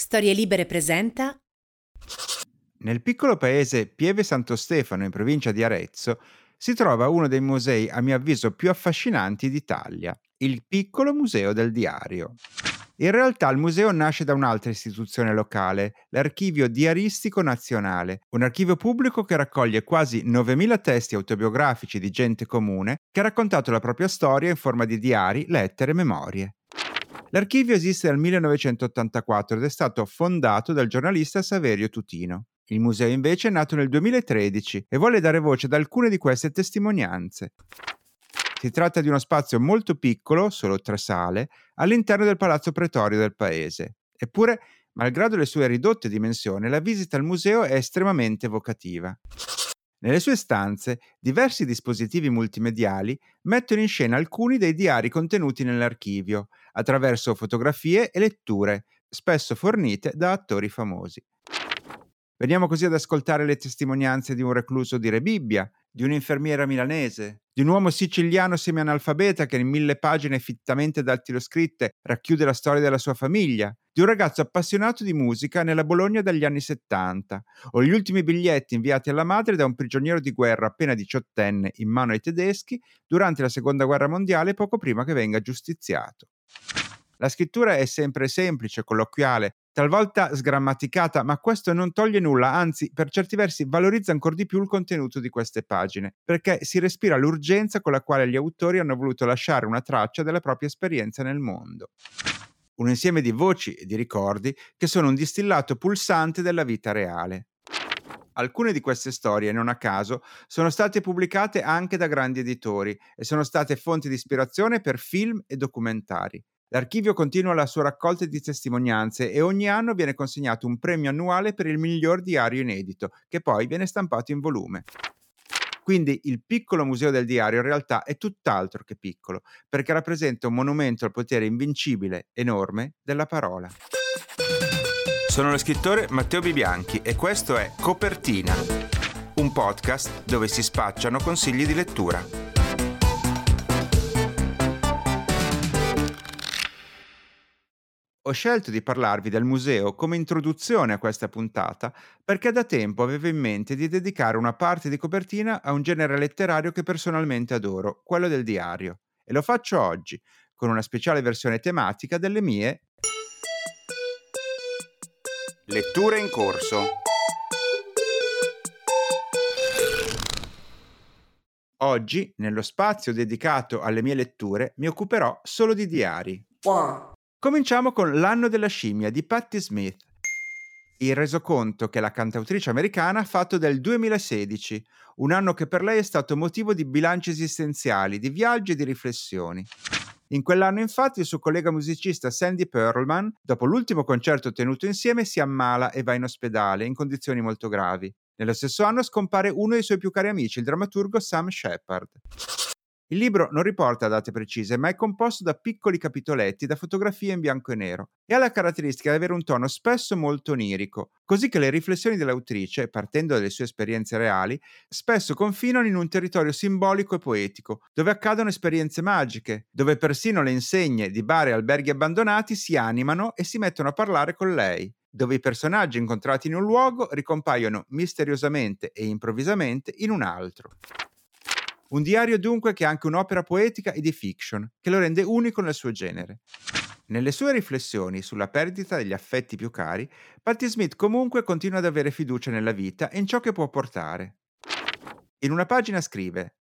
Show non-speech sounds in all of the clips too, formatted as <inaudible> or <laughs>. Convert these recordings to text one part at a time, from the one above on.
Storie Libere presenta Nel piccolo paese Pieve Santo Stefano, in provincia di Arezzo, si trova uno dei musei a mio avviso più affascinanti d'Italia, il Piccolo Museo del Diario. In realtà il museo nasce da un'altra istituzione locale, l'Archivio Diaristico Nazionale, un archivio pubblico che raccoglie quasi 9.000 testi autobiografici di gente comune che ha raccontato la propria storia in forma di diari, lettere e memorie. L'archivio esiste dal 1984 ed è stato fondato dal giornalista Saverio Tutino. Il museo invece è nato nel 2013 e vuole dare voce ad alcune di queste testimonianze. Si tratta di uno spazio molto piccolo, solo tre sale, all'interno del palazzo pretorio del paese. Eppure, malgrado le sue ridotte dimensioni, la visita al museo è estremamente evocativa. Nelle sue stanze, diversi dispositivi multimediali mettono in scena alcuni dei diari contenuti nell'archivio, attraverso fotografie e letture, spesso fornite da attori famosi. Veniamo così ad ascoltare le testimonianze di un recluso di Re Bibbia, di un'infermiera milanese, di un uomo siciliano semianalfabeta che in mille pagine fittamente dattiloscritte racchiude la storia della sua famiglia, di un ragazzo appassionato di musica nella Bologna degli anni 70, o gli ultimi biglietti inviati alla madre da un prigioniero di guerra appena diciottenne in mano ai tedeschi durante la seconda guerra mondiale poco prima che venga giustiziato. La scrittura è sempre semplice, colloquiale, talvolta sgrammaticata, ma questo non toglie nulla, anzi per certi versi valorizza ancora di più il contenuto di queste pagine, perché si respira l'urgenza con la quale gli autori hanno voluto lasciare una traccia della propria esperienza nel mondo. Un insieme di voci e di ricordi che sono un distillato pulsante della vita reale. Alcune di queste storie, non a caso, sono state pubblicate anche da grandi editori e sono state fonte di ispirazione per film e documentari. L'archivio continua la sua raccolta di testimonianze e ogni anno viene consegnato un premio annuale per il miglior diario inedito, che poi viene stampato in volume. Quindi il piccolo museo del diario in realtà è tutt'altro che piccolo, perché rappresenta un monumento al potere invincibile, enorme, della parola. Sono lo scrittore Matteo Bibianchi e questo è Copertina, un podcast dove si spacciano consigli di lettura. Ho scelto di parlarvi del museo come introduzione a questa puntata perché da tempo avevo in mente di dedicare una parte di copertina a un genere letterario che personalmente adoro, quello del diario. E lo faccio oggi, con una speciale versione tematica delle mie letture in corso. Oggi, nello spazio dedicato alle mie letture, mi occuperò solo di diari. Cominciamo con L'anno della scimmia di Patti Smith, il resoconto che la cantautrice americana ha fatto del 2016, un anno che per lei è stato motivo di bilanci esistenziali, di viaggi e di riflessioni. In quell'anno infatti il suo collega musicista Sandy Perlman, dopo l'ultimo concerto tenuto insieme, si ammala e va in ospedale in condizioni molto gravi. Nello stesso anno scompare uno dei suoi più cari amici, il drammaturgo Sam Shepard. Il libro non riporta date precise, ma è composto da piccoli capitoletti da fotografie in bianco e nero e ha la caratteristica di avere un tono spesso molto onirico, così che le riflessioni dell'autrice, partendo dalle sue esperienze reali, spesso confinano in un territorio simbolico e poetico, dove accadono esperienze magiche, dove persino le insegne di bar e alberghi abbandonati si animano e si mettono a parlare con lei dove i personaggi incontrati in un luogo ricompaiono misteriosamente e improvvisamente in un altro. Un diario dunque che è anche un'opera poetica e di fiction, che lo rende unico nel suo genere. Nelle sue riflessioni sulla perdita degli affetti più cari, Patti Smith comunque continua ad avere fiducia nella vita e in ciò che può portare. In una pagina scrive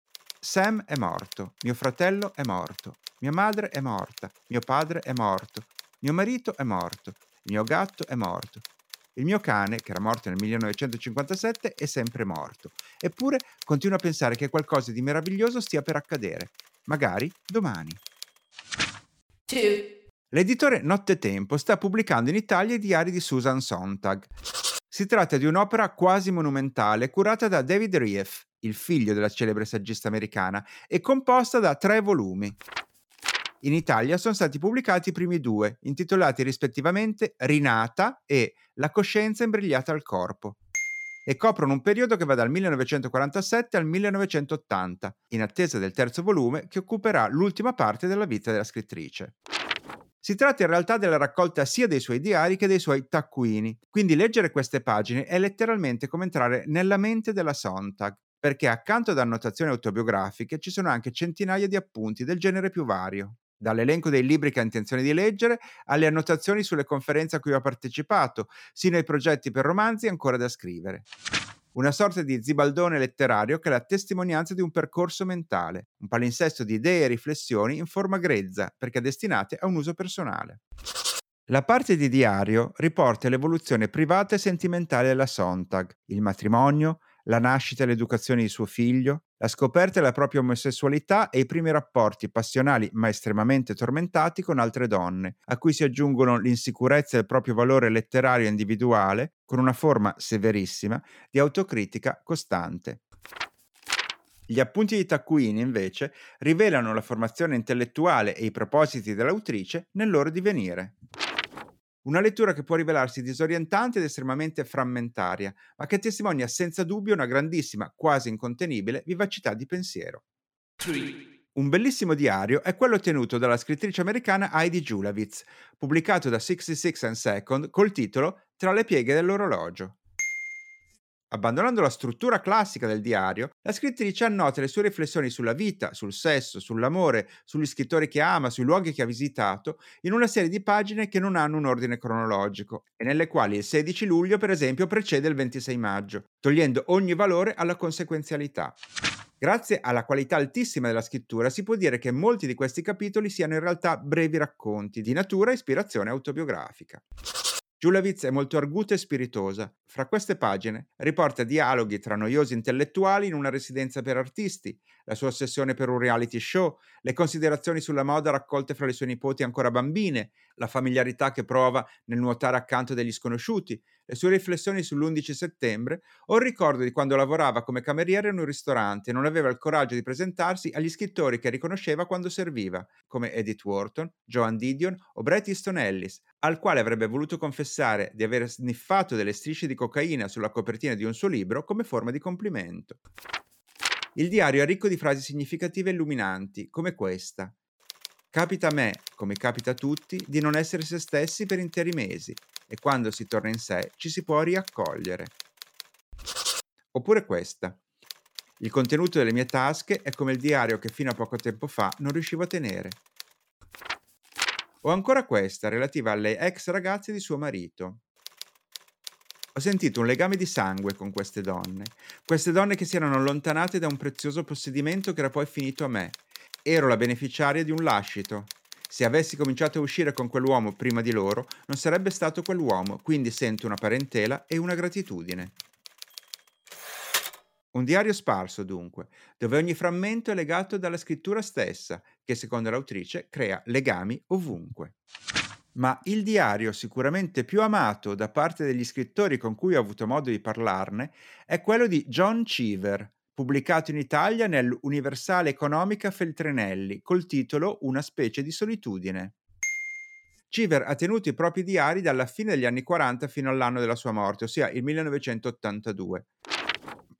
Sam è morto, mio fratello è morto, mia madre è morta, mio padre è morto, mio marito è morto, il mio gatto è morto, il mio cane, che era morto nel 1957, è sempre morto. Eppure continuo a pensare che qualcosa di meraviglioso stia per accadere. Magari domani. Two. L'editore Nottetempo sta pubblicando in Italia i diari di Susan Sontag. Si tratta di un'opera quasi monumentale curata da David Rief, il figlio della celebre saggista americana, e composta da tre volumi. In Italia sono stati pubblicati i primi due, intitolati rispettivamente Rinata e La coscienza imbrigliata al corpo, e coprono un periodo che va dal 1947 al 1980, in attesa del terzo volume che occuperà l'ultima parte della vita della scrittrice. Si tratta in realtà della raccolta sia dei suoi diari che dei suoi taccuini, quindi leggere queste pagine è letteralmente come entrare nella mente della Sontag, perché accanto ad annotazioni autobiografiche ci sono anche centinaia di appunti del genere più vario dall'elenco dei libri che ha intenzione di leggere alle annotazioni sulle conferenze a cui ha partecipato, sino ai progetti per romanzi ancora da scrivere. Una sorta di zibaldone letterario che è la testimonianza di un percorso mentale, un palinsesto di idee e riflessioni in forma grezza, perché destinate a un uso personale. La parte di diario riporta l'evoluzione privata e sentimentale della Sontag, il matrimonio, la nascita e l'educazione di suo figlio, la scoperta della propria omosessualità e i primi rapporti passionali ma estremamente tormentati con altre donne, a cui si aggiungono l'insicurezza del proprio valore letterario individuale, con una forma severissima di autocritica costante. Gli appunti di Taccuini, invece, rivelano la formazione intellettuale e i propositi dell'autrice nel loro divenire. Una lettura che può rivelarsi disorientante ed estremamente frammentaria, ma che testimonia senza dubbio una grandissima, quasi incontenibile, vivacità di pensiero. Un bellissimo diario è quello tenuto dalla scrittrice americana Heidi Julavitz, pubblicato da 66 and Second col titolo Tra le pieghe dell'orologio. Abbandonando la struttura classica del diario, la scrittrice annota le sue riflessioni sulla vita, sul sesso, sull'amore, sugli scrittori che ama, sui luoghi che ha visitato, in una serie di pagine che non hanno un ordine cronologico e nelle quali il 16 luglio, per esempio, precede il 26 maggio, togliendo ogni valore alla conseguenzialità. Grazie alla qualità altissima della scrittura si può dire che molti di questi capitoli siano in realtà brevi racconti di natura e ispirazione autobiografica. Giulavitz è molto arguta e spiritosa. Fra queste pagine riporta dialoghi tra noiosi intellettuali in una residenza per artisti, la sua ossessione per un reality show, le considerazioni sulla moda raccolte fra le sue nipoti ancora bambine, la familiarità che prova nel nuotare accanto degli sconosciuti, le sue riflessioni sull'11 settembre o il ricordo di quando lavorava come cameriere in un ristorante e non aveva il coraggio di presentarsi agli scrittori che riconosceva quando serviva, come Edith Wharton, Joan Didion o Bret Easton Ellis, al quale avrebbe voluto confessare di aver sniffato delle strisce di cocaina sulla copertina di un suo libro come forma di complimento. Il diario è ricco di frasi significative e illuminanti, come questa. Capita a me, come capita a tutti, di non essere se stessi per interi mesi e quando si torna in sé ci si può riaccogliere. Oppure questa. Il contenuto delle mie tasche è come il diario che fino a poco tempo fa non riuscivo a tenere. O ancora questa, relativa alle ex ragazze di suo marito. Ho sentito un legame di sangue con queste donne, queste donne che si erano allontanate da un prezioso possedimento che era poi finito a me. Ero la beneficiaria di un lascito, se avessi cominciato a uscire con quell'uomo prima di loro, non sarebbe stato quell'uomo, quindi sento una parentela e una gratitudine. Un diario sparso, dunque, dove ogni frammento è legato dalla scrittura stessa, che secondo l'autrice crea legami ovunque. Ma il diario sicuramente più amato da parte degli scrittori con cui ho avuto modo di parlarne è quello di John Cheever, pubblicato in Italia nell'Universale Economica Feltrinelli col titolo Una specie di solitudine. Civer ha tenuto i propri diari dalla fine degli anni 40 fino all'anno della sua morte, ossia il 1982.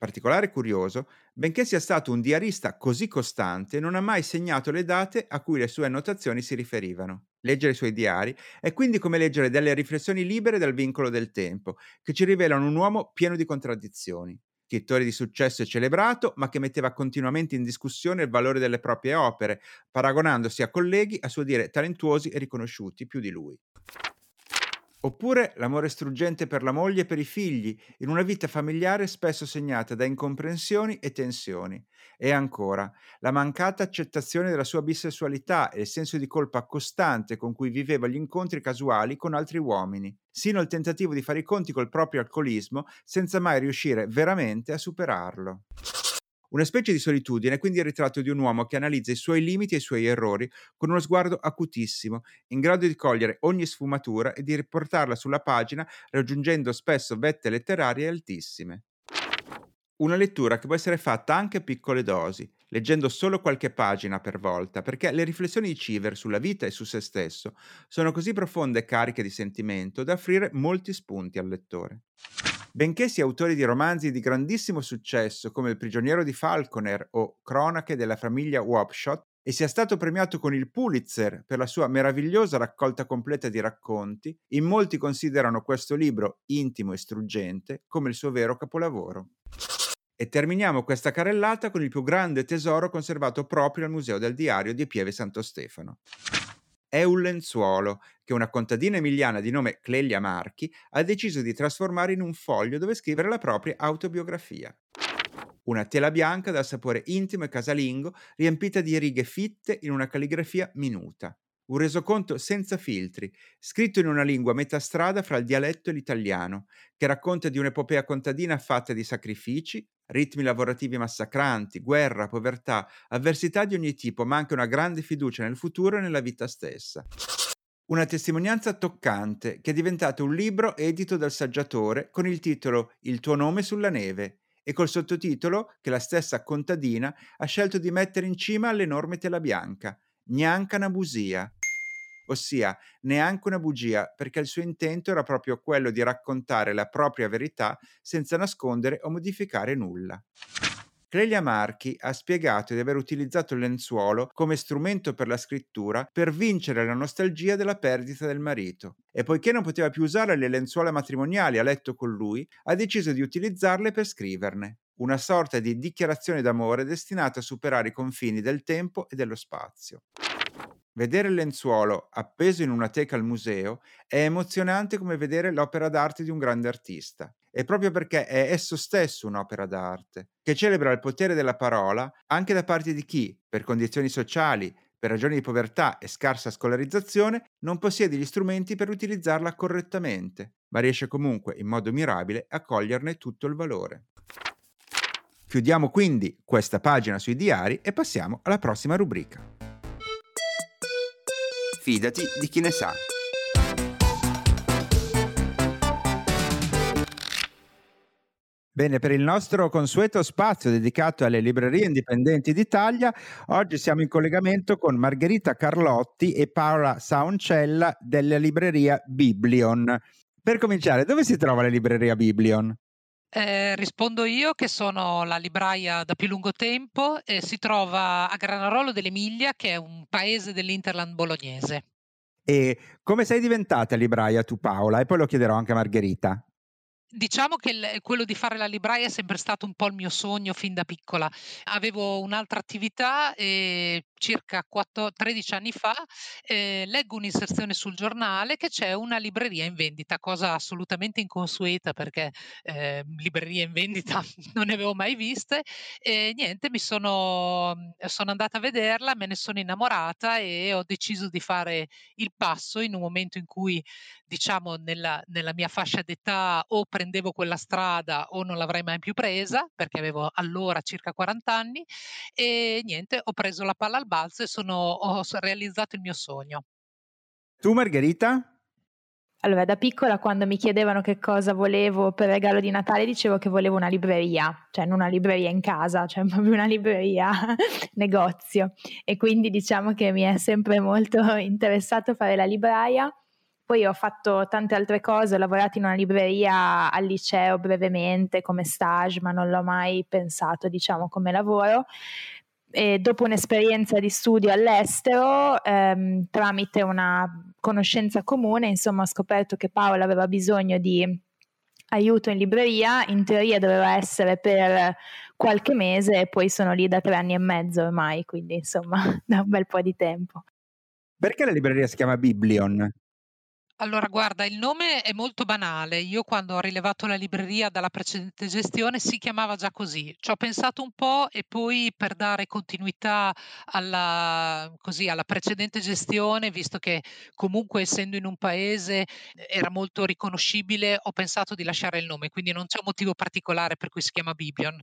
Particolare curioso, benché sia stato un diarista così costante, non ha mai segnato le date a cui le sue annotazioni si riferivano. Leggere i suoi diari è quindi come leggere delle riflessioni libere dal vincolo del tempo, che ci rivelano un uomo pieno di contraddizioni scrittore di successo e celebrato, ma che metteva continuamente in discussione il valore delle proprie opere, paragonandosi a colleghi a suo dire talentuosi e riconosciuti più di lui. Oppure l'amore struggente per la moglie e per i figli, in una vita familiare spesso segnata da incomprensioni e tensioni. E ancora, la mancata accettazione della sua bisessualità e il senso di colpa costante con cui viveva gli incontri casuali con altri uomini, sino al tentativo di fare i conti col proprio alcolismo senza mai riuscire veramente a superarlo. Una specie di solitudine quindi il ritratto di un uomo che analizza i suoi limiti e i suoi errori con uno sguardo acutissimo, in grado di cogliere ogni sfumatura e di riportarla sulla pagina raggiungendo spesso vette letterarie altissime. Una lettura che può essere fatta anche a piccole dosi, leggendo solo qualche pagina per volta, perché le riflessioni di Civer sulla vita e su se stesso sono così profonde e cariche di sentimento da offrire molti spunti al lettore. Benché sia autore di romanzi di grandissimo successo come Il prigioniero di Falconer o Cronache della famiglia Wapshot, e sia stato premiato con il Pulitzer per la sua meravigliosa raccolta completa di racconti, in molti considerano questo libro intimo e struggente come il suo vero capolavoro. E terminiamo questa carrellata con il più grande tesoro conservato proprio al Museo del Diario di Pieve Santo Stefano. È un lenzuolo che una contadina emiliana di nome Clelia Marchi ha deciso di trasformare in un foglio dove scrivere la propria autobiografia. Una tela bianca dal sapore intimo e casalingo, riempita di righe fitte in una calligrafia minuta. Un resoconto senza filtri, scritto in una lingua metà strada fra il dialetto e l'italiano, che racconta di un'epopea contadina fatta di sacrifici, ritmi lavorativi massacranti, guerra, povertà, avversità di ogni tipo, ma anche una grande fiducia nel futuro e nella vita stessa. Una testimonianza toccante che è diventato un libro edito dal saggiatore con il titolo Il tuo nome sulla neve e col sottotitolo che la stessa contadina ha scelto di mettere in cima all'enorme tela bianca, Neanche una bugia, ossia neanche una bugia, perché il suo intento era proprio quello di raccontare la propria verità senza nascondere o modificare nulla. Clelia Marchi ha spiegato di aver utilizzato il lenzuolo come strumento per la scrittura per vincere la nostalgia della perdita del marito e poiché non poteva più usare le lenzuola matrimoniali a letto con lui, ha deciso di utilizzarle per scriverne. Una sorta di dichiarazione d'amore destinata a superare i confini del tempo e dello spazio. Vedere il lenzuolo appeso in una teca al museo è emozionante come vedere l'opera d'arte di un grande artista. E proprio perché è esso stesso un'opera d'arte, che celebra il potere della parola anche da parte di chi, per condizioni sociali, per ragioni di povertà e scarsa scolarizzazione, non possiede gli strumenti per utilizzarla correttamente, ma riesce comunque in modo mirabile a coglierne tutto il valore. Chiudiamo quindi questa pagina sui diari e passiamo alla prossima rubrica. Fidati di chi ne sa. Bene, per il nostro consueto spazio dedicato alle librerie indipendenti d'Italia, oggi siamo in collegamento con Margherita Carlotti e Paola Sauncella della libreria Biblion. Per cominciare, dove si trova la libreria Biblion? Eh, rispondo io che sono la libraia da più lungo tempo e si trova a Granarolo dell'Emilia, che è un paese dell'Interland bolognese. E come sei diventata libraia tu Paola? E poi lo chiederò anche a Margherita. Diciamo che quello di fare la libraia è sempre stato un po' il mio sogno fin da piccola. Avevo un'altra attività e circa 4 13 anni fa, ehm, leggo un'inserzione sul giornale che c'è una libreria in vendita, cosa assolutamente inconsueta perché, ehm, librerie in vendita <laughs> non ne avevo mai viste e niente, mi sono sono andata a vederla, me ne sono innamorata e ho deciso di fare il passo in un momento in cui, diciamo, nella nella mia fascia d'età o pre prendevo quella strada o non l'avrei mai più presa perché avevo allora circa 40 anni e niente, ho preso la palla al balzo e sono, ho realizzato il mio sogno. Tu Margherita? Allora, da piccola quando mi chiedevano che cosa volevo per regalo di Natale dicevo che volevo una libreria, cioè non una libreria in casa, cioè <laughs> proprio una libreria <laughs> negozio e quindi diciamo che mi è sempre molto <laughs> interessato fare la libraia poi ho fatto tante altre cose, ho lavorato in una libreria al liceo brevemente come stage, ma non l'ho mai pensato, diciamo, come lavoro. E dopo un'esperienza di studio all'estero, ehm, tramite una conoscenza comune, insomma, ho scoperto che Paola aveva bisogno di aiuto in libreria, in teoria doveva essere per qualche mese e poi sono lì da tre anni e mezzo ormai, quindi insomma <laughs> da un bel po' di tempo. Perché la libreria si chiama Biblion? Allora guarda, il nome è molto banale. Io quando ho rilevato la libreria dalla precedente gestione si chiamava già così. Ci ho pensato un po' e poi per dare continuità alla, così, alla precedente gestione, visto che comunque essendo in un paese era molto riconoscibile, ho pensato di lasciare il nome, quindi non c'è un motivo particolare per cui si chiama Bibion.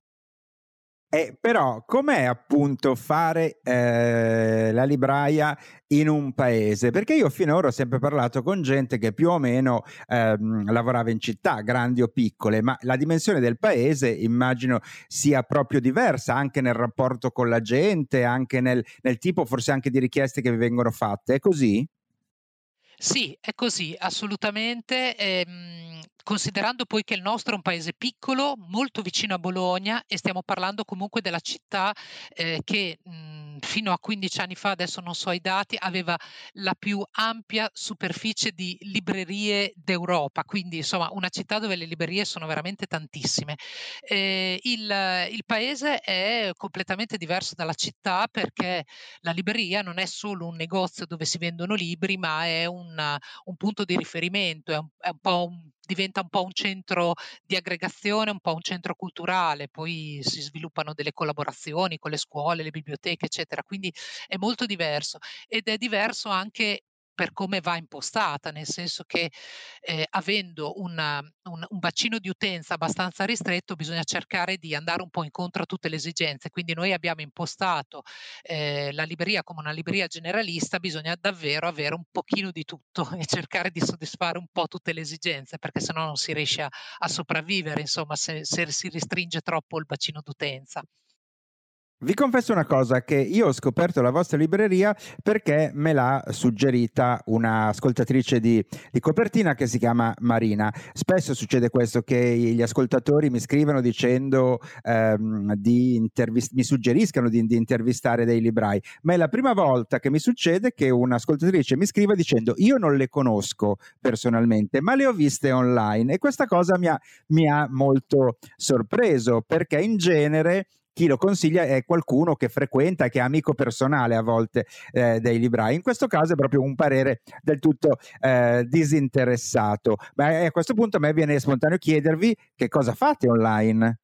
Eh, però, com'è appunto fare eh, la libraia in un paese? Perché io finora ho sempre parlato con gente che più o meno ehm, lavorava in città, grandi o piccole, ma la dimensione del paese immagino sia proprio diversa anche nel rapporto con la gente, anche nel, nel tipo forse anche di richieste che vi vengono fatte. È così? Sì, è così, assolutamente. Ehm, considerando poi che il nostro è un paese piccolo, molto vicino a Bologna e stiamo parlando comunque della città eh, che mh, fino a 15 anni fa, adesso non so i dati, aveva la più ampia superficie di librerie d'Europa, quindi insomma una città dove le librerie sono veramente tantissime. Eh, il, il paese è completamente diverso dalla città perché la libreria non è solo un negozio dove si vendono libri, ma è un, un punto di riferimento, è un, è un po' un diventa un po' un centro di aggregazione, un po' un centro culturale, poi si sviluppano delle collaborazioni con le scuole, le biblioteche, eccetera. Quindi è molto diverso ed è diverso anche per come va impostata, nel senso che eh, avendo una, un, un, bacino di utenza abbastanza ristretto bisogna cercare di andare un po' incontro a tutte le esigenze. Quindi noi abbiamo impostato eh, la libreria come una libreria generalista, bisogna davvero avere un pochino di tutto <laughs> e cercare di soddisfare un po' tutte le esigenze, perché sennò non si riesce a, a sopravvivere, insomma, se, se si restringe troppo il bacino d'utenza. Vi confesso una cosa, che io ho scoperto la vostra libreria perché me l'ha suggerita un'ascoltatrice di, di, copertina che si chiama Marina. Spesso succede questo, che gli ascoltatori mi scrivono dicendo ehm, di intervist- mi suggeriscano di, di, intervistare dei librai, ma è la prima volta che mi succede che un'ascoltatrice mi scriva dicendo io non le conosco personalmente, ma le ho viste online e questa cosa mi ha, mi ha molto sorpreso perché in genere chi lo consiglia è qualcuno che frequenta, che è amico personale a volte eh, dei librai. In questo caso è proprio un parere del tutto eh, disinteressato. Ma a questo punto a me viene spontaneo chiedervi che cosa fate online.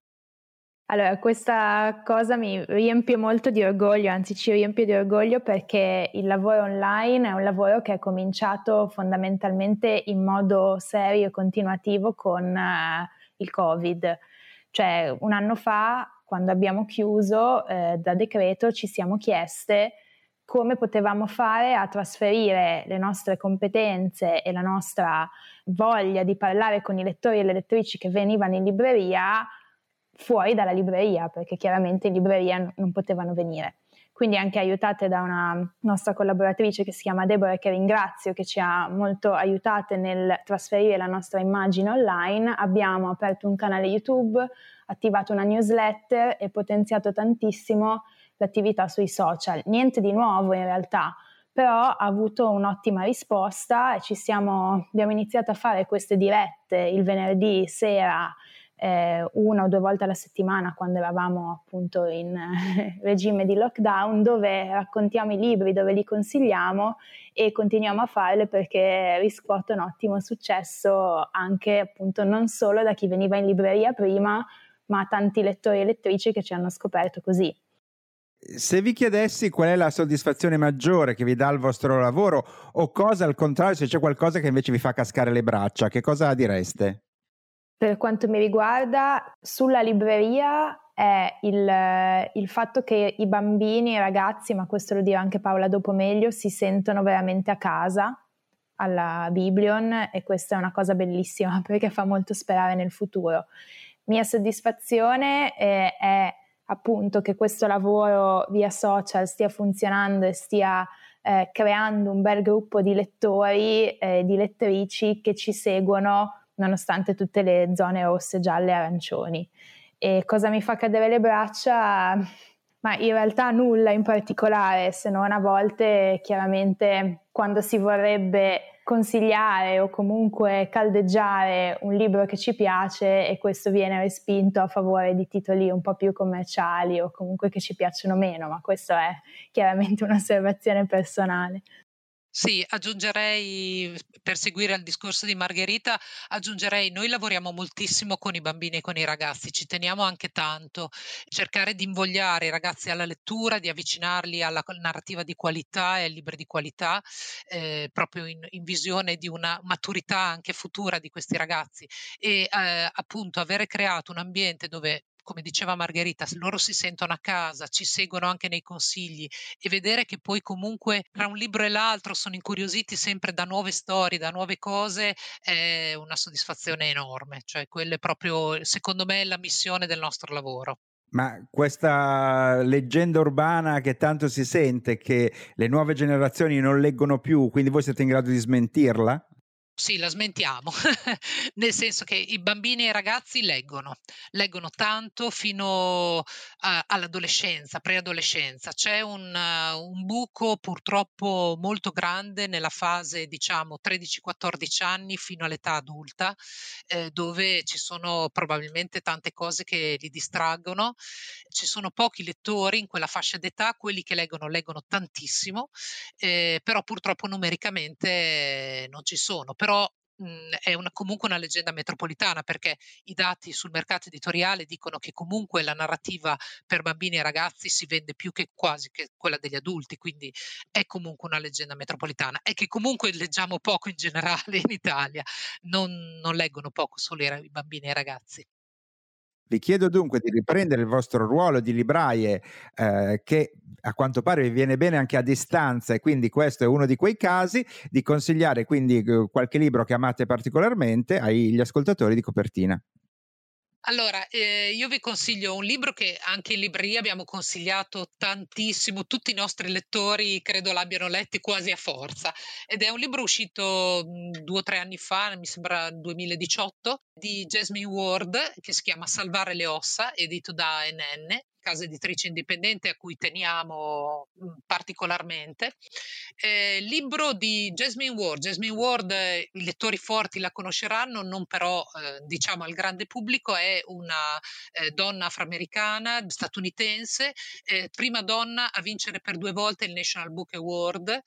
Allora, questa cosa mi riempie molto di orgoglio, anzi ci riempie di orgoglio perché il lavoro online è un lavoro che è cominciato fondamentalmente in modo serio e continuativo con uh, il Covid. Cioè, un anno fa quando abbiamo chiuso eh, da decreto ci siamo chieste come potevamo fare a trasferire le nostre competenze e la nostra voglia di parlare con i lettori e le lettrici che venivano in libreria fuori dalla libreria, perché chiaramente in libreria non potevano venire. Quindi anche aiutate da una nostra collaboratrice che si chiama Deborah, che ringrazio, che ci ha molto aiutate nel trasferire la nostra immagine online, abbiamo aperto un canale YouTube, attivato una newsletter e potenziato tantissimo l'attività sui social. Niente di nuovo in realtà, però ha avuto un'ottima risposta e ci siamo, abbiamo iniziato a fare queste dirette il venerdì sera eh, una o due volte alla settimana quando eravamo appunto in <laughs> regime di lockdown dove raccontiamo i libri, dove li consigliamo e continuiamo a farle perché riscuotono ottimo successo anche appunto non solo da chi veniva in libreria prima ma tanti lettori e lettrici che ci hanno scoperto così. Se vi chiedessi qual è la soddisfazione maggiore che vi dà il vostro lavoro o cosa al contrario, se c'è qualcosa che invece vi fa cascare le braccia, che cosa direste? Per quanto mi riguarda, sulla libreria è il, il, fatto che i bambini i ragazzi, ma questo lo dirà anche Paola dopo meglio, si sentono veramente a casa alla Biblion e questa è una cosa bellissima <laughs> perché fa molto sperare nel futuro. Mia soddisfazione eh, è appunto che questo lavoro via social stia funzionando e stia eh, creando un bel gruppo di lettori e eh, di lettrici che ci seguono nonostante tutte le zone rosse, gialle e arancioni. E cosa mi fa cadere le braccia? Ma in realtà nulla in particolare, se non a volte chiaramente quando si vorrebbe consigliare o comunque caldeggiare un libro che ci piace e questo viene respinto a favore di titoli un po' più commerciali o comunque che ci piacciono meno, ma questo è chiaramente <laughs> un'osservazione personale. Sì, aggiungerei, per seguire il discorso di Margherita, aggiungerei, noi lavoriamo moltissimo con i bambini e con i ragazzi, ci teniamo anche tanto, cercare di invogliare i ragazzi alla lettura, di avvicinarli alla narrativa di qualità e ai libri di qualità, eh, proprio in, in, visione di una maturità anche futura di questi ragazzi. E eh, appunto avere creato un ambiente dove come diceva Margherita, loro si sentono a casa, ci seguono anche nei consigli e vedere che poi comunque tra un libro e l'altro sono incuriositi sempre da nuove storie, da nuove cose, è una soddisfazione enorme. Cioè, quella è proprio, secondo me, la missione del nostro lavoro. Ma questa leggenda urbana che tanto si sente che le nuove generazioni non leggono più, quindi voi siete in grado di smentirla? Sì, la smentiamo, <laughs> nel senso che i bambini e i ragazzi leggono, leggono tanto fino a all'adolescenza, preadolescenza. C'è un un buco purtroppo molto grande nella fase, diciamo, 13, 14 anni fino all'età adulta, ehm, dove ci sono probabilmente tante cose che li distraggono. Ci sono pochi lettori in quella fascia d'età, quelli che leggono, leggono tantissimo, ehm, però purtroppo numericamente non ci sono però mhmm, è una comunque una leggenda metropolitana, perché i dati sul mercato editoriale dicono che comunque la narrativa per bambini e ragazzi si vende più che quasi che quella degli adulti, quindi è comunque una leggenda metropolitana. È che comunque leggiamo poco in generale in Italia, non non leggono poco solo i i bambini e i ragazzi. Vi chiedo dunque di riprendere il vostro ruolo di libraie eh, che a quanto pare vi viene bene anche a distanza e quindi questo è uno di quei casi, di consigliare quindi eh, qualche libro che amate particolarmente agli ascoltatori di copertina. Allora, ehm, io vi consiglio un libro che anche in libreria abbiamo consigliato tantissimo, tutti i nostri lettori credo l'abbiano letti quasi a forza, ed è un libro uscito, mhmm, 2 o 3 anni fa, mi sembra 2018, di Jasmine Ward, che si chiama Salvare le ossa, edito da NN casa editrice indipendente a cui teniamo mhmm, particolarmente. Eh, libro di Jasmine Ward. Jasmine Ward, eh, i lettori forti la conosceranno, non però eh, diciamo al grande pubblico, è una eh, donna afroamericana, statunitense, eh, prima donna a vincere per due volte il National Book Award,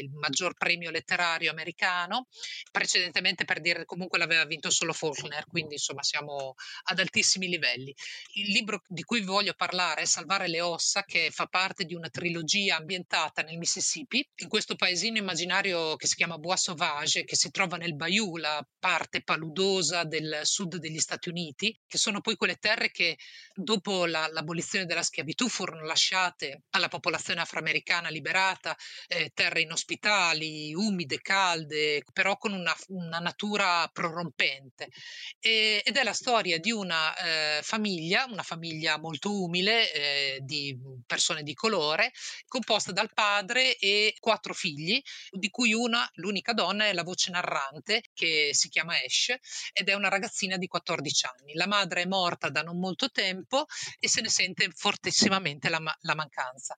il maggior premio letterario americano. Precedentemente, per dire, comunque l'aveva vinto solo Faulkner, quindi insomma siamo ad altissimi livelli. Il libro di cui voglio voglio parlare Salvare le ossa, che fa parte di una trilogia ambientata nel Mississippi, in questo paesino immaginario che si chiama Bois Sauvage, che si trova nel Bayou, la parte paludosa del sud degli Stati Uniti, che sono poi quelle terre che dopo la, l'abolizione della schiavitù furono lasciate alla popolazione afroamericana liberata, eh, terre inospitali, umide, calde, però con una, una natura prorompente. E, ed è la storia di una eh, famiglia, una famiglia molto umile eh, di persone di colore, composta dal padre e quattro figli, di cui una, l'unica donna, è la voce narrante che si chiama Ash ed è una ragazzina di 14 anni. La madre è morta da non molto tempo e se ne sente fortissimamente la, la mancanza.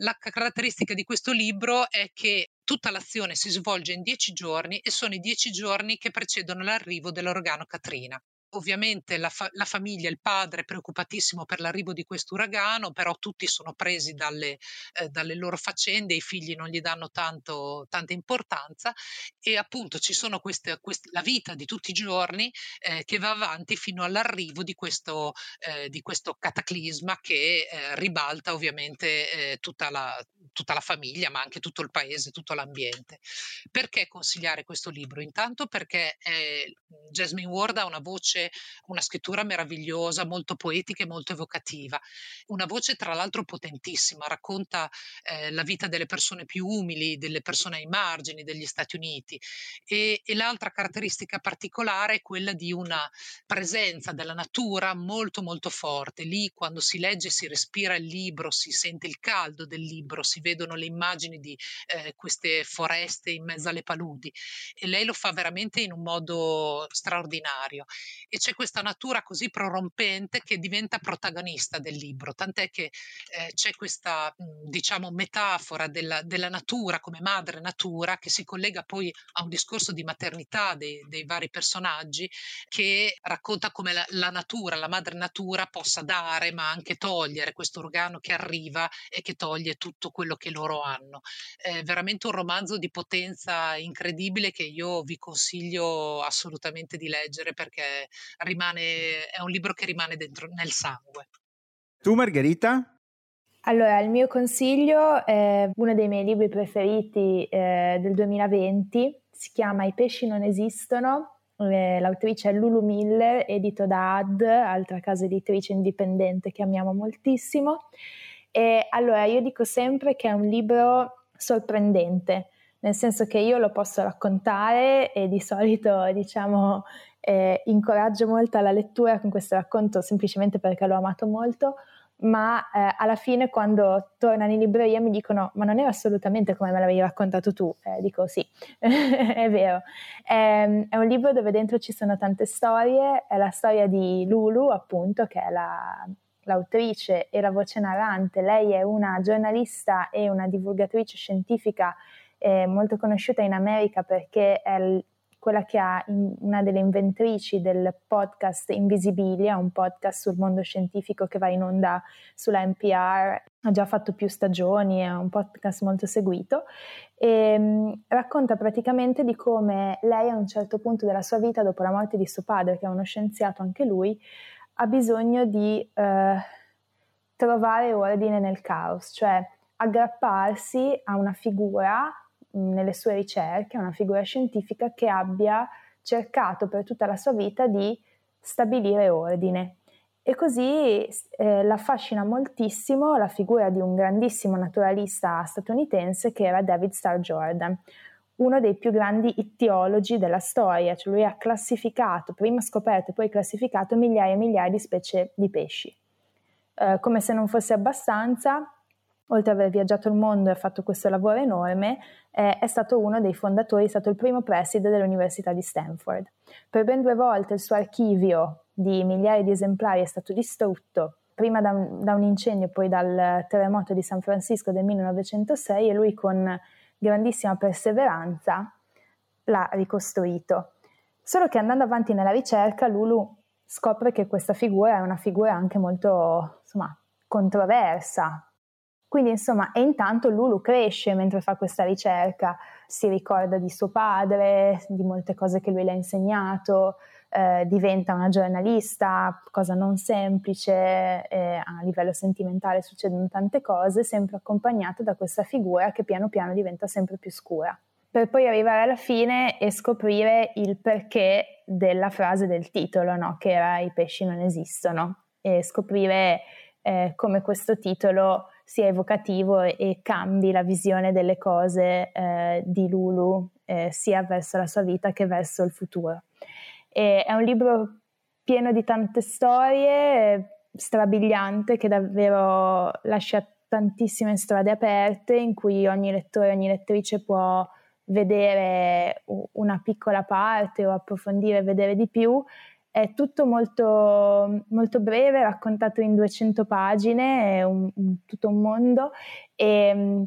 La caratteristica di questo libro è che tutta l'azione si svolge in dieci giorni e sono i dieci giorni che precedono l'arrivo dell'uragano Katrina. Ovviamente la, fa- la, famiglia, il padre è preoccupatissimo per l'arrivo di questo uragano, però tutti sono presi dalle, eh, dalle loro faccende, i figli non gli danno tanto, tanta importanza e appunto ci sono queste, queste, la vita di tutti i giorni eh, che va avanti fino all'arrivo di questo, eh, di questo cataclisma che eh, ribalta ovviamente eh, tutta la, tutta la famiglia, ma anche tutto il paese, tutto l'ambiente. Perché consigliare questo libro? Intanto perché eh, Jasmine Ward ha una voce, una scrittura meravigliosa, molto poetica e molto evocativa, una voce tra l'altro potentissima, racconta eh, la vita delle persone più umili, delle persone ai margini degli Stati Uniti. E, e l'altra caratteristica particolare è quella di una presenza della natura molto molto forte. Lì quando si legge si respira il libro, si sente il caldo del libro, si vedono le immagini di eh, queste foreste in mezzo alle paludi. E lei lo fa veramente in un modo straordinario e c'è questa natura così prorompente che diventa protagonista del libro, tant'è che eh, c'è questa diciamo metafora della, della, natura come madre natura che si collega poi a un discorso di maternità dei, dei vari personaggi che racconta come la, la natura, la madre natura possa dare ma anche togliere questo organo che arriva e che toglie tutto quello che loro hanno. È veramente un romanzo di potenza incredibile che io vi consiglio assolutamente di leggere perché rimane, è un libro che rimane dentro nel sangue. Tu Margherita? Allora, il mio consiglio è uno dei miei libri preferiti eh, del 2020, si chiama I pesci non esistono, eh, l'autrice è Lulu Miller, edito da AD, altra casa editrice indipendente che amiamo moltissimo. E allora io dico sempre che è un libro sorprendente, nel senso che io lo posso raccontare e di solito <laughs> diciamo eh, incoraggio molto alla lettura con questo racconto semplicemente perché l'ho amato molto, ma eh, alla fine quando tornano in libreria mi dicono ma non era assolutamente come me l'avevi raccontato tu, eh, dico sì, <laughs> è vero, è, ehm, è, un libro dove dentro ci sono tante storie, è la storia di Lulu appunto che è la, l'autrice e la voce narrante, lei è una giornalista e una divulgatrice scientifica eh, molto conosciuta in America perché è l- quella che ha in, una delle inventrici del podcast Invisibilia, un podcast sul mondo scientifico che va in onda sulla NPR, ha già fatto più stagioni, è un podcast molto seguito e mh, racconta praticamente di come lei a un certo punto della sua vita, dopo la morte di suo padre, che è uno scienziato anche lui, ha bisogno di eh, trovare ordine nel caos, cioè aggrapparsi a una figura nelle sue ricerche, una figura scientifica che abbia cercato per tutta la sua vita di stabilire ordine. E così eh, l'affascina moltissimo la figura di un grandissimo naturalista statunitense che era David Starr Jordan, uno dei più grandi ittiologi della storia, cioè lui ha classificato, prima scoperto e poi classificato migliaia e migliaia di specie di pesci. Eh, come se non fosse abbastanza, oltre ad aver viaggiato il mondo e fatto questo lavoro enorme, eh, è stato uno dei fondatori, è stato il primo preside dell'Università di Stanford. Per ben due volte il suo archivio di migliaia di esemplari è stato distrutto, prima da un, da un incendio, poi dal terremoto di San Francisco del 1906 e lui con grandissima perseveranza l'ha ricostruito. Solo che andando avanti nella ricerca, Lulu scopre che questa figura è una figura anche molto insomma, controversa, quindi insomma, e intanto Lulu cresce mentre fa questa ricerca, si ricorda di suo padre, di molte cose che lui le ha insegnato, eh, diventa una giornalista, cosa non semplice, eh, a livello sentimentale succedono tante cose, sempre accompagnata da questa figura che piano piano diventa sempre più scura. Per poi arrivare alla fine e scoprire il perché della frase del titolo, no? che era i pesci non esistono, e scoprire eh, come questo titolo sia evocativo e cambi la visione delle cose eh, di Lulu eh, sia verso la sua vita che verso il futuro. E è un libro pieno di tante storie, strabiliante, che davvero lascia tantissime strade aperte in cui ogni lettore, ogni lettrice può vedere una piccola parte o approfondire, vedere di più è tutto molto, molto breve, raccontato in 200 pagine, è un, tutto un mondo e,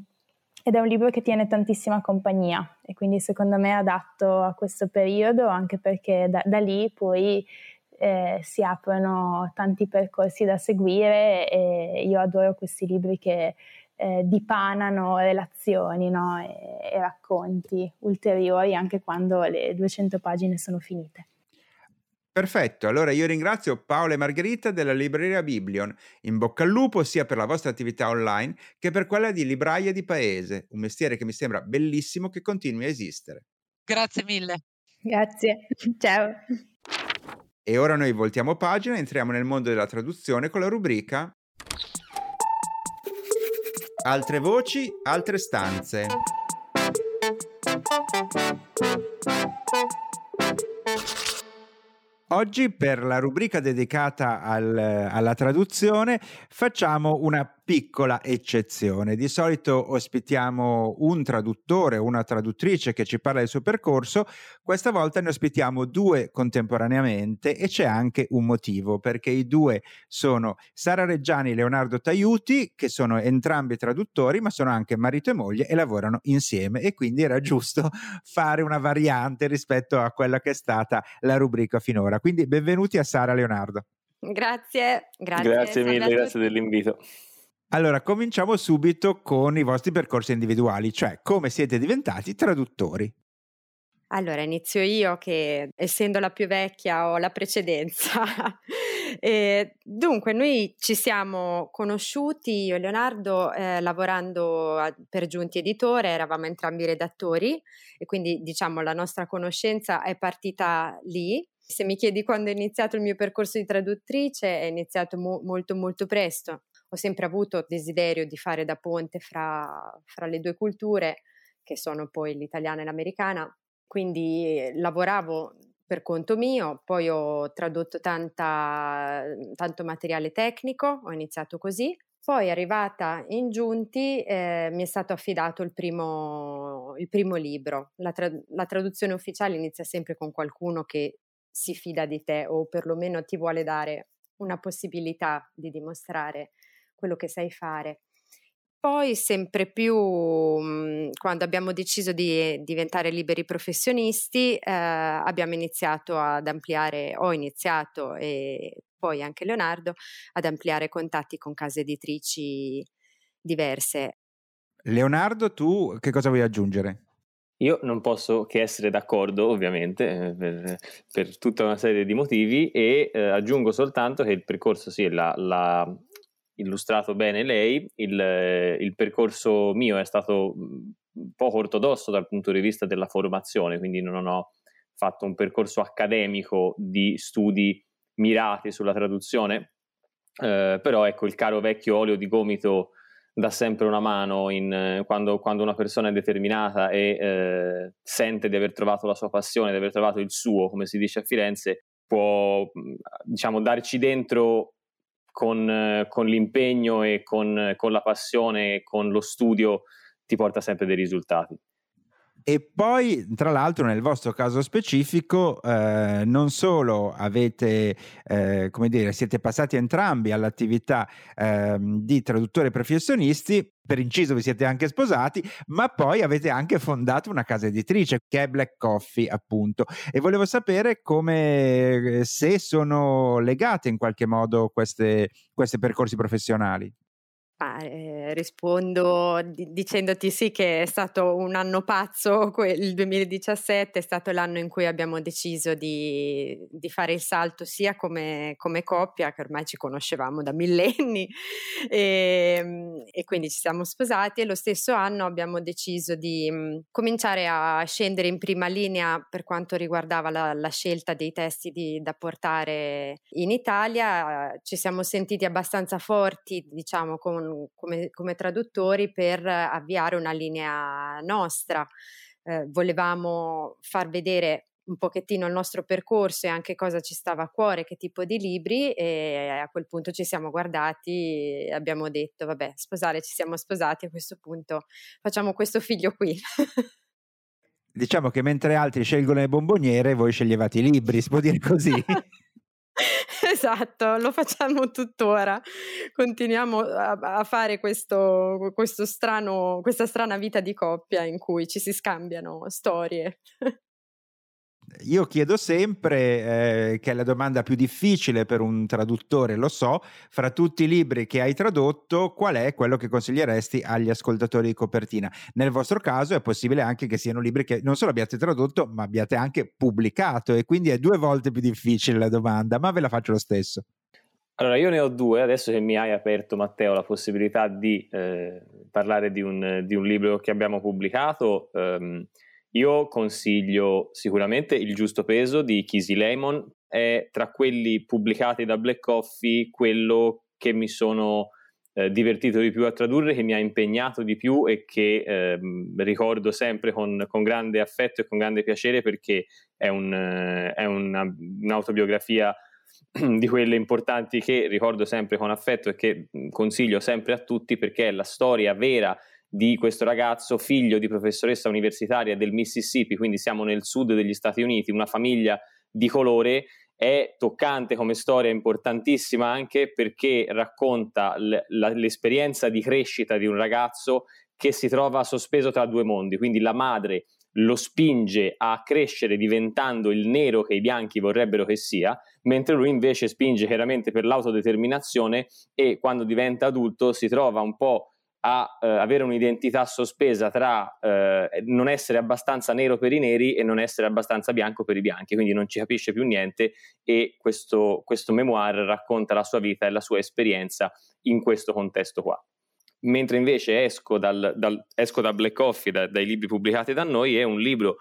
ed è un libro che tiene tantissima compagnia e quindi secondo me è adatto a questo periodo anche perché da, da lì poi eh, si aprono tanti percorsi da seguire e io adoro questi libri che eh, dipanano relazioni no? e, e racconti ulteriori anche quando le 200 pagine sono finite. Perfetto, allora io ringrazio Paola e Margherita della libreria Biblion. In bocca al lupo sia per la vostra attività online che per quella di libraia di paese, un mestiere che mi sembra bellissimo che continui a esistere. Grazie mille. Grazie, <laughs> ciao. E ora noi voltiamo pagina e entriamo nel mondo della traduzione con la rubrica Altre voci, altre stanze. Oggi per la rubrica dedicata al, alla traduzione facciamo una piccola eccezione. Di solito ospitiamo un traduttore o una traduttrice che ci parla del suo percorso, questa volta ne ospitiamo due contemporaneamente e c'è anche un motivo, perché i due sono Sara Reggiani e Leonardo Taiuti, che sono entrambi traduttori, ma sono anche marito e moglie e lavorano insieme e quindi era giusto <laughs> fare una variante rispetto a quella che è stata la rubrica finora. Quindi benvenuti a Sara e Leonardo. Grazie, grazie. Grazie mille, grazie dell'invito. Allora, cominciamo subito con i vostri percorsi individuali, cioè come siete diventati traduttori. Allora, inizio io che essendo la più vecchia ho la precedenza. <laughs> e, dunque, noi ci siamo conosciuti, io e Leonardo, eh, lavorando a, per Giunti Editore, eravamo entrambi redattori e quindi diciamo la nostra conoscenza è partita lì. Se mi chiedi quando è iniziato il mio percorso di traduttrice, è iniziato mo- molto molto presto ho sempre avuto desiderio di fare da ponte fra, fra le due culture, che sono poi l'italiana e l'americana, quindi lavoravo per conto mio, poi ho tradotto tanta, tanto materiale tecnico, ho iniziato così, poi arrivata in Giunti eh, mi è stato affidato il primo, il primo libro. La, tra- la, traduzione ufficiale inizia sempre con qualcuno che si fida di te o perlomeno ti vuole dare una possibilità di dimostrare quello che sai fare. Poi sempre più mhmm, quando abbiamo deciso di diventare liberi professionisti eh, abbiamo iniziato ad ampliare, ho iniziato e poi anche Leonardo ad ampliare contatti con case editrici diverse. Leonardo, tu che cosa vuoi aggiungere? Io non posso che essere d'accordo, ovviamente, eh, per, per tutta una serie di motivi e eh, aggiungo soltanto che il percorso, sì, la, la illustrato bene lei, il, il, percorso mio è stato un poco ortodosso dal punto di vista della formazione, quindi non ho fatto un percorso accademico di studi mirati sulla traduzione, eh, però ecco il caro vecchio olio di gomito dà sempre una mano in, quando, quando, una persona è determinata e eh, sente di aver trovato la sua passione, di aver trovato il suo, come si dice a Firenze, può diciamo darci dentro con, con l'impegno e con, con la passione e con lo studio ti porta sempre dei risultati. E poi, tra l'altro, nel vostro caso specifico, eh, non solo avete, eh, come dire, siete passati entrambi all'attività eh, di traduttori professionisti, per inciso vi siete anche sposati, ma poi avete anche fondato una casa editrice che è Black Coffee, appunto. E volevo sapere come, se sono legate in qualche modo questi percorsi professionali. Ah, eh, rispondo di- dicendoti sì che è stato un anno pazzo, il 2017 è stato l'anno in cui abbiamo deciso di, di fare il salto sia come, come, coppia, che ormai ci conoscevamo da millenni, e, <laughs> ehm, e, quindi ci siamo sposati e lo stesso anno abbiamo deciso di mh, cominciare a scendere in prima linea per quanto riguardava la, la scelta dei testi di, da portare in Italia. Ci siamo sentiti abbastanza forti, diciamo, con come, come, traduttori per avviare una linea nostra. Eh, volevamo far vedere un pochettino il nostro percorso e anche cosa ci stava a cuore, che tipo di libri e a quel punto ci siamo guardati e abbiamo detto vabbè sposare ci siamo sposati a questo punto facciamo questo figlio qui. <laughs> diciamo che mentre altri scelgono le bomboniere voi sceglievate i libri, si può dire così. <laughs> Esatto, lo facciamo tuttora. Continuiamo a, a fare questo, questo strano, questa strana vita di coppia in cui ci si scambiano storie. Io chiedo sempre, eh, che è la domanda più difficile per un traduttore, lo so, fra tutti i libri che hai tradotto, qual è quello che consiglieresti agli ascoltatori di copertina? Nel vostro caso è possibile anche che siano libri che non solo abbiate tradotto, ma abbiate anche pubblicato e quindi è due volte più difficile la domanda, ma ve la faccio lo stesso. Allora, io ne ho due, adesso che mi hai aperto Matteo la possibilità di eh, parlare di un, di un, libro che abbiamo pubblicato. Ehm, io consiglio sicuramente Il giusto peso di Kisi Lemon, è tra quelli pubblicati da Black Coffee quello che mi sono eh, divertito di più a tradurre, che mi ha impegnato di più e che eh, ricordo sempre con, con, grande affetto e con grande piacere perché è, un, eh, è una, un'autobiografia di quelle importanti che ricordo sempre con affetto e che consiglio sempre a tutti perché è la storia vera di questo ragazzo, figlio di professoressa universitaria del Mississippi, quindi siamo nel sud degli Stati Uniti, una famiglia di colore, è toccante come storia, importantissima anche perché racconta l- la- l'esperienza di crescita di un ragazzo che si trova sospeso tra due mondi, quindi la madre lo spinge a crescere diventando il nero che i bianchi vorrebbero che sia, mentre lui invece spinge chiaramente per l'autodeterminazione e quando diventa adulto si trova un po' a eh, avere un'identità sospesa tra eh, non essere abbastanza nero per i neri e non essere abbastanza bianco per i bianchi, quindi non ci capisce più niente e questo, questo memoir racconta la sua vita e la sua esperienza in questo contesto qua. Mentre invece esco, dal, dal, esco da Black Coffee, da, dai libri pubblicati da noi, è un libro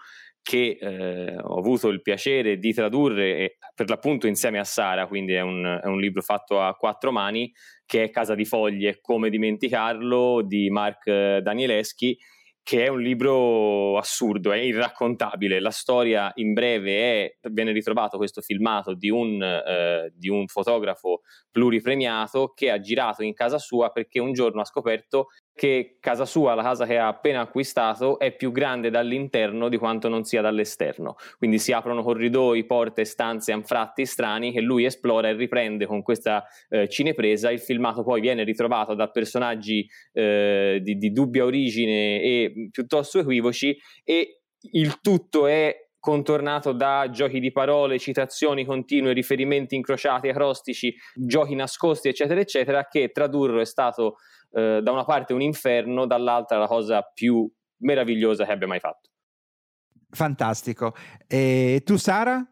che eh, ho avuto il piacere di tradurre per l'appunto insieme a Sara, quindi è un, è un, libro fatto a quattro mani che è Casa di Foglie, come dimenticarlo di Mark Danieleschi che è un libro assurdo, è irraccontabile. La storia in breve è, viene ritrovato questo filmato di un, eh, di un fotografo pluripremiato che ha girato in casa sua perché un giorno ha scoperto che casa sua, la casa che ha appena acquistato, è più grande dall'interno di quanto non sia dall'esterno. Quindi si aprono corridoi, porte, stanze, anfratti strani che lui esplora e riprende con questa eh, cinepresa. Il filmato poi viene ritrovato da personaggi eh, di, di dubbia origine e piuttosto equivoci e il tutto è contornato da giochi di parole, citazioni continue, riferimenti incrociati, acrostici, giochi nascosti, eccetera, eccetera, che tradurlo è stato eh, da una parte un inferno, dall'altra la cosa più meravigliosa che abbia mai fatto. Fantastico. E tu, Sara?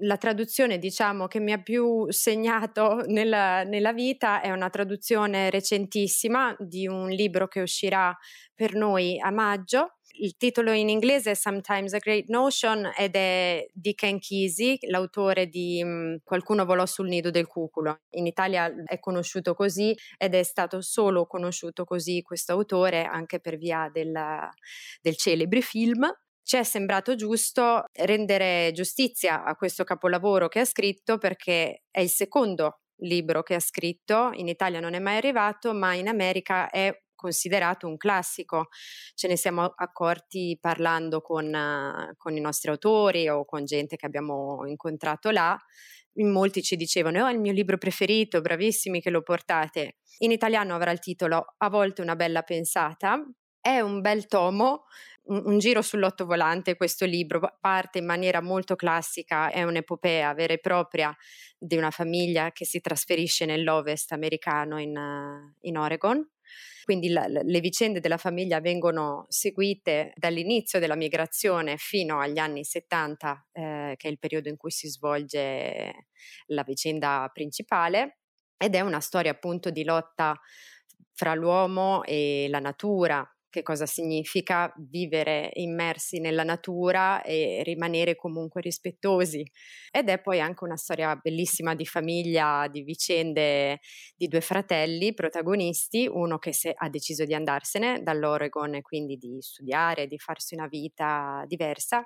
La traduzione, diciamo, che mi ha più segnato nella, nella, vita è una traduzione recentissima di un libro che uscirà per noi a maggio il titolo in inglese è Sometimes a Great Notion ed è di Ken Kesey, l'autore di um, Qualcuno volò sul nido del cuculo. In Italia è conosciuto così ed è stato solo conosciuto così questo autore anche per via del, del celebre film ci è sembrato giusto rendere giustizia a questo capolavoro che ha scritto perché è il secondo libro che ha scritto, in Italia non è mai arrivato, ma in America è considerato un classico. Ce ne siamo accorti parlando con, uh, con i nostri autori o con gente che abbiamo incontrato là. In molti ci dicevano: oh, è il mio libro preferito, bravissimi che lo portate. In italiano avrà il titolo A volte una bella pensata. È un bel tomo, un, un giro sull'ottovolante questo libro, parte in maniera molto classica, è un'epopea vera e propria di una famiglia che si trasferisce nell'ovest americano in, uh, in Oregon quindi la, le vicende della famiglia vengono seguite dall'inizio della migrazione fino agli anni 70, eh, che è il periodo in cui si svolge la vicenda principale, ed è una storia appunto di lotta fra l'uomo e la natura, che cosa significa vivere immersi nella natura e rimanere comunque rispettosi. Ed è poi anche una storia bellissima di famiglia, di vicende di due fratelli protagonisti, uno che se, ha deciso di andarsene dall'Oregon e quindi di studiare, di farsi una vita diversa,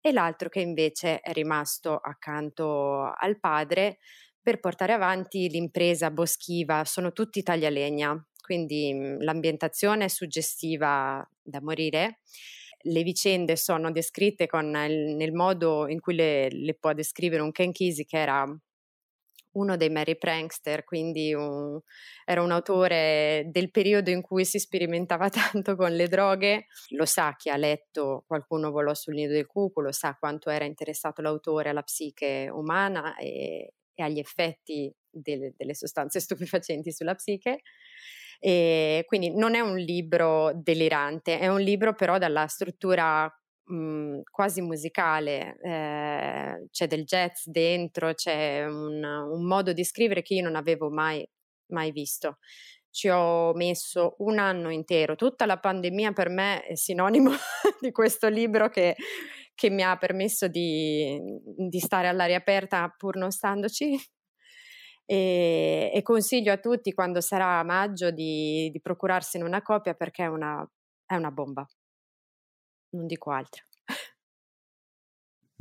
e l'altro che invece è rimasto accanto al padre per portare avanti l'impresa boschiva, sono tutti taglialegna, quindi mhmm, l'ambientazione è suggestiva da morire. Le vicende sono descritte con il, nel modo in cui le, le, può descrivere un Ken Kesey che era uno dei Mary Prankster, quindi un, era un autore del periodo in cui si sperimentava <laughs> tanto con le droghe, lo sa chi ha letto Qualcuno volò sul nido del cuculo, sa quanto era interessato l'autore alla psiche umana e, e agli effetti delle, delle sostanze <laughs> stupefacenti sulla psiche e quindi non è un libro delirante, è un libro però dalla struttura mh, mhmm, quasi musicale, eh, c'è del jazz dentro, c'è un, un, modo di scrivere che io non avevo mai, mai visto. Ci ho messo un anno intero, tutta la pandemia per me è sinonimo <laughs> di questo libro che, che mi ha permesso di, di stare all'aria aperta pur non standoci e, e, consiglio a tutti quando sarà a maggio di, di procurarsene una copia perché è una, è una bomba, non dico altro.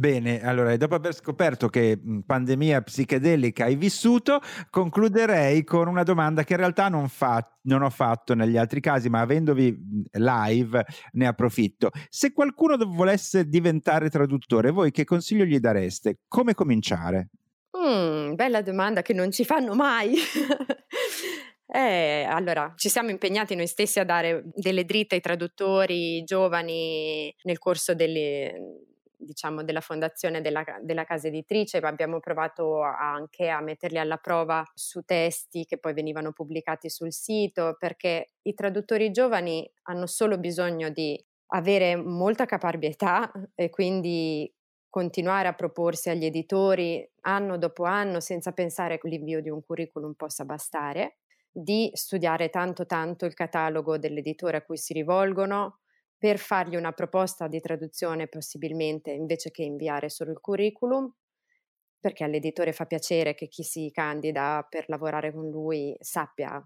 Bene, allora dopo aver scoperto che pandemia psichedelica hai vissuto, concluderei con una domanda che in realtà non, fa, non ho fatto negli altri casi, ma avendovi live ne approfitto. Se qualcuno volesse diventare traduttore, voi che consiglio gli dareste? Come cominciare? Mh, bella domanda che non ci fanno mai. <laughs> Eh, allora, ci siamo impegnati noi stessi a dare delle dritte ai traduttori giovani nel corso delle, diciamo, della fondazione della, della, casa editrice, abbiamo provato anche a metterli alla prova su testi che poi venivano pubblicati sul sito, perché i traduttori giovani hanno solo bisogno di avere molta caparbietà e quindi continuare a proporsi agli editori anno dopo anno senza pensare che l'invio di un curriculum possa bastare, di studiare tanto tanto il catalogo dell'editore a cui si rivolgono per fargli una proposta di traduzione possibilmente invece che inviare solo il curriculum, perché all'editore fa piacere che chi si candida per lavorare con lui sappia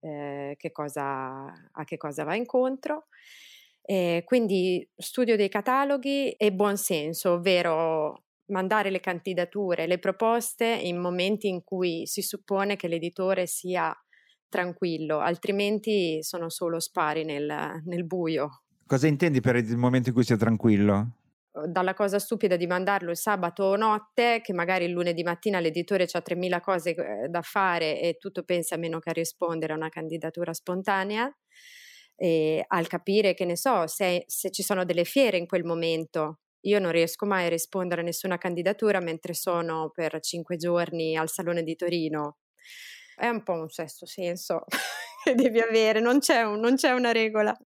eh, che cosa, a che cosa va incontro E quindi studio dei cataloghi e buonsenso, ovvero mandare le candidature, le proposte in momenti in cui si suppone che l'editore sia tranquillo, altrimenti sono solo spari nel, nel buio. Cosa intendi per il momento in cui sia tranquillo? dalla cosa stupida di mandarlo il sabato notte, che magari il lunedì mattina l'editore ha 3.000 cose eh, da fare e tutto pensa meno che a rispondere a una candidatura spontanea, e al capire che ne so, se, se ci sono delle fiere in quel momento, io non riesco mai a rispondere a nessuna candidatura mentre sono per cinque giorni al Salone di Torino. È un po' un sesto senso <laughs> che devi avere, non c'è, un, non c'è una regola.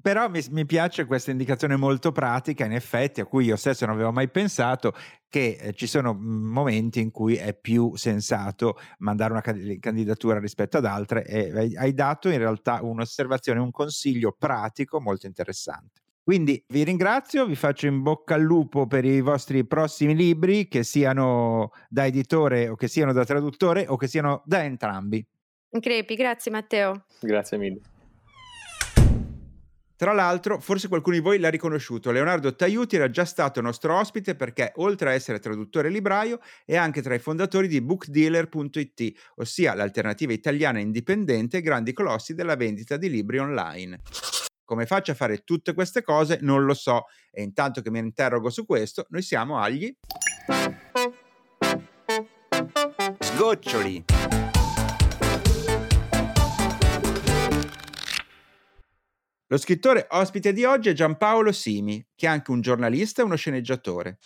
Però mi, mi, piace questa indicazione molto pratica, in effetti, a cui io stesso non avevo mai pensato, che eh, ci sono mm, momenti in cui è più sensato mandare una candidatura rispetto ad altre e hai dato in realtà un'osservazione, un consiglio pratico molto interessante. Quindi vi ringrazio, vi faccio in bocca al lupo per i vostri prossimi libri, che siano da editore o che siano da traduttore o che siano da entrambi. Crepi, grazie Matteo. Grazie mille. Tra l'altro, forse qualcuno di voi l'ha riconosciuto, Leonardo Taiuti era già stato nostro ospite perché, oltre a essere traduttore libraio, è anche tra i fondatori di bookdealer.it, ossia l'alternativa italiana indipendente ai grandi colossi della vendita di libri online. Come faccio a fare tutte queste cose non lo so e intanto che mi interrogo su questo, noi siamo agli sgoccioli. Lo scrittore ospite di oggi è Giampaolo Simi, che è anche un giornalista e uno sceneggiatore.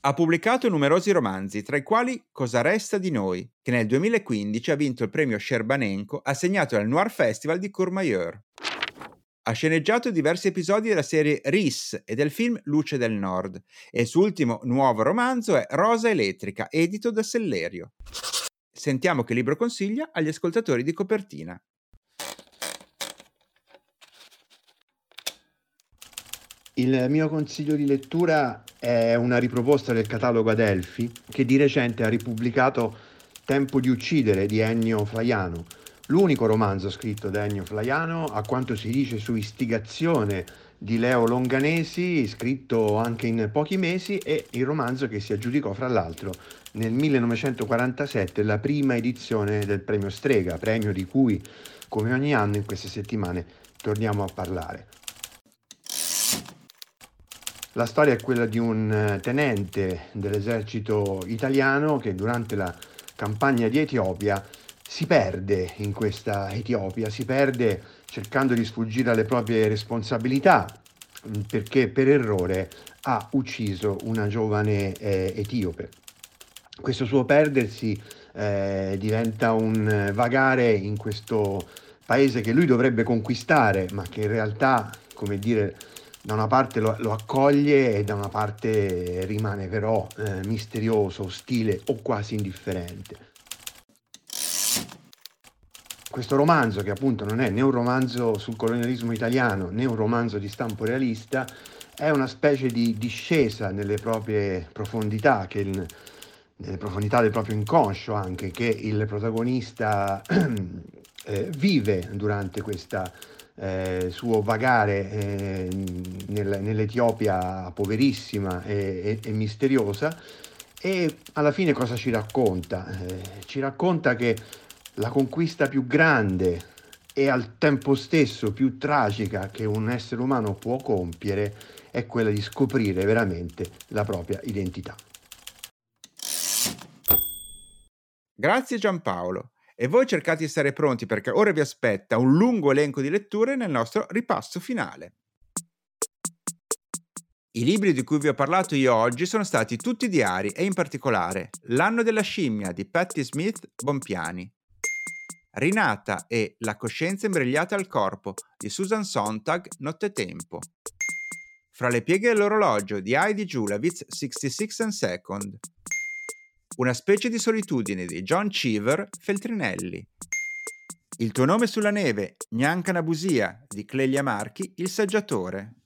Ha pubblicato numerosi romanzi, tra i quali Cosa resta di noi, che nel 2015 ha vinto il premio Scerbanenko assegnato al Noir Festival di Courmayeur. Ha sceneggiato diversi episodi della serie RIS e del film Luce del Nord e il suo ultimo nuovo romanzo è Rosa Elettrica, edito da Sellerio. Sentiamo che libro consiglia agli ascoltatori di copertina. Il mio consiglio di lettura è una riproposta del catalogo Adelphi che di recente ha ripubblicato Tempo di uccidere di Ennio Flaiano, l'unico romanzo scritto da Ennio Flaiano, a quanto si dice su istigazione di Leo Longanesi, scritto anche in pochi mesi, e il romanzo che si aggiudicò fra l'altro nel 1947 la prima edizione del premio Strega, premio di cui come ogni anno in queste settimane torniamo a parlare. La storia è quella di un eh, tenente dell'esercito italiano che durante la campagna di Etiopia si perde in questa Etiopia, si perde cercando di sfuggire alle proprie responsabilità mm, perché per errore ha ucciso una giovane eh, etiope. Questo suo perdersi eh, diventa un vagare in questo paese che lui dovrebbe conquistare, ma che in realtà, come dire, da una parte lo, lo, accoglie e da una parte rimane però eh, misterioso, ostile o quasi indifferente. Questo romanzo, che appunto non è né un romanzo sul colonialismo italiano né un romanzo di stampo realista, è una specie di discesa nelle proprie profondità, il, nelle profondità del proprio inconscio anche, che il protagonista <clears throat> eh, vive durante questa eh, suo vagare eh, nel, nell'Etiopia poverissima e, e, e, misteriosa e alla fine cosa ci racconta? Eh, ci racconta che la conquista più grande e al tempo stesso più tragica che un essere umano può compiere è quella di scoprire veramente la propria identità. Grazie Giampaolo. E voi cercate di stare pronti perché ora vi aspetta un lungo elenco di letture nel nostro ripasso finale. I libri di cui vi ho parlato io oggi sono stati tutti diari e in particolare L'anno della scimmia di Patti Smith Bompiani, Rinata e La coscienza imbrigliata al corpo di Susan Sontag Nottetempo, Fra le pieghe dell'orologio di Heidi Julawitz 66 and Second, una specie di solitudine di John Cheever Feltrinelli. Il tuo nome sulla neve, Gnanca Nabusia di Clelia Marchi, il saggiatore.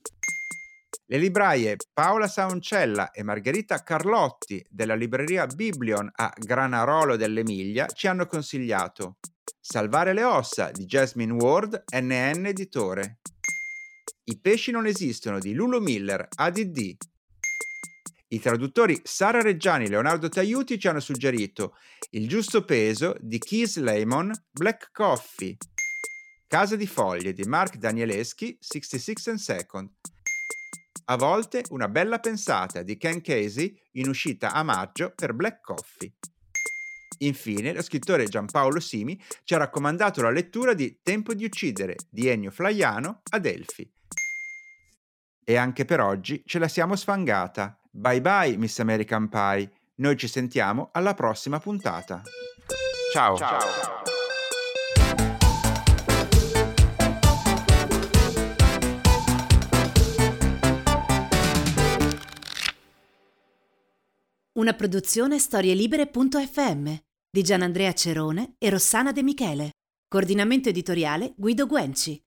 Le libraie Paola Sauncella e Margherita Carlotti della libreria Biblion a Granarolo dell'Emilia ci hanno consigliato Salvare le ossa di Jasmine Ward, NN Editore. I pesci non esistono di Lulu Miller, ADD. I traduttori Sara Reggiani e Leonardo Taiuti ci hanno suggerito Il giusto peso di Keith Lemon, Black Coffee. Casa di foglie di Mark Danieleschi, 66 and Second. A volte una bella pensata di Ken Casey in uscita a maggio per Black Coffee. Infine, lo scrittore Giampaolo Simi ci ha raccomandato la lettura di Tempo di uccidere di Ennio Flaiano a Delphi. E anche per oggi ce la siamo sfangata. Bye bye, Miss American Pie. Noi ci sentiamo alla prossima puntata. Ciao. Ciao. Una produzione storielibere.fm di Gianandrea Cerone e Rossana De Michele. Coordinamento editoriale Guido Guenci.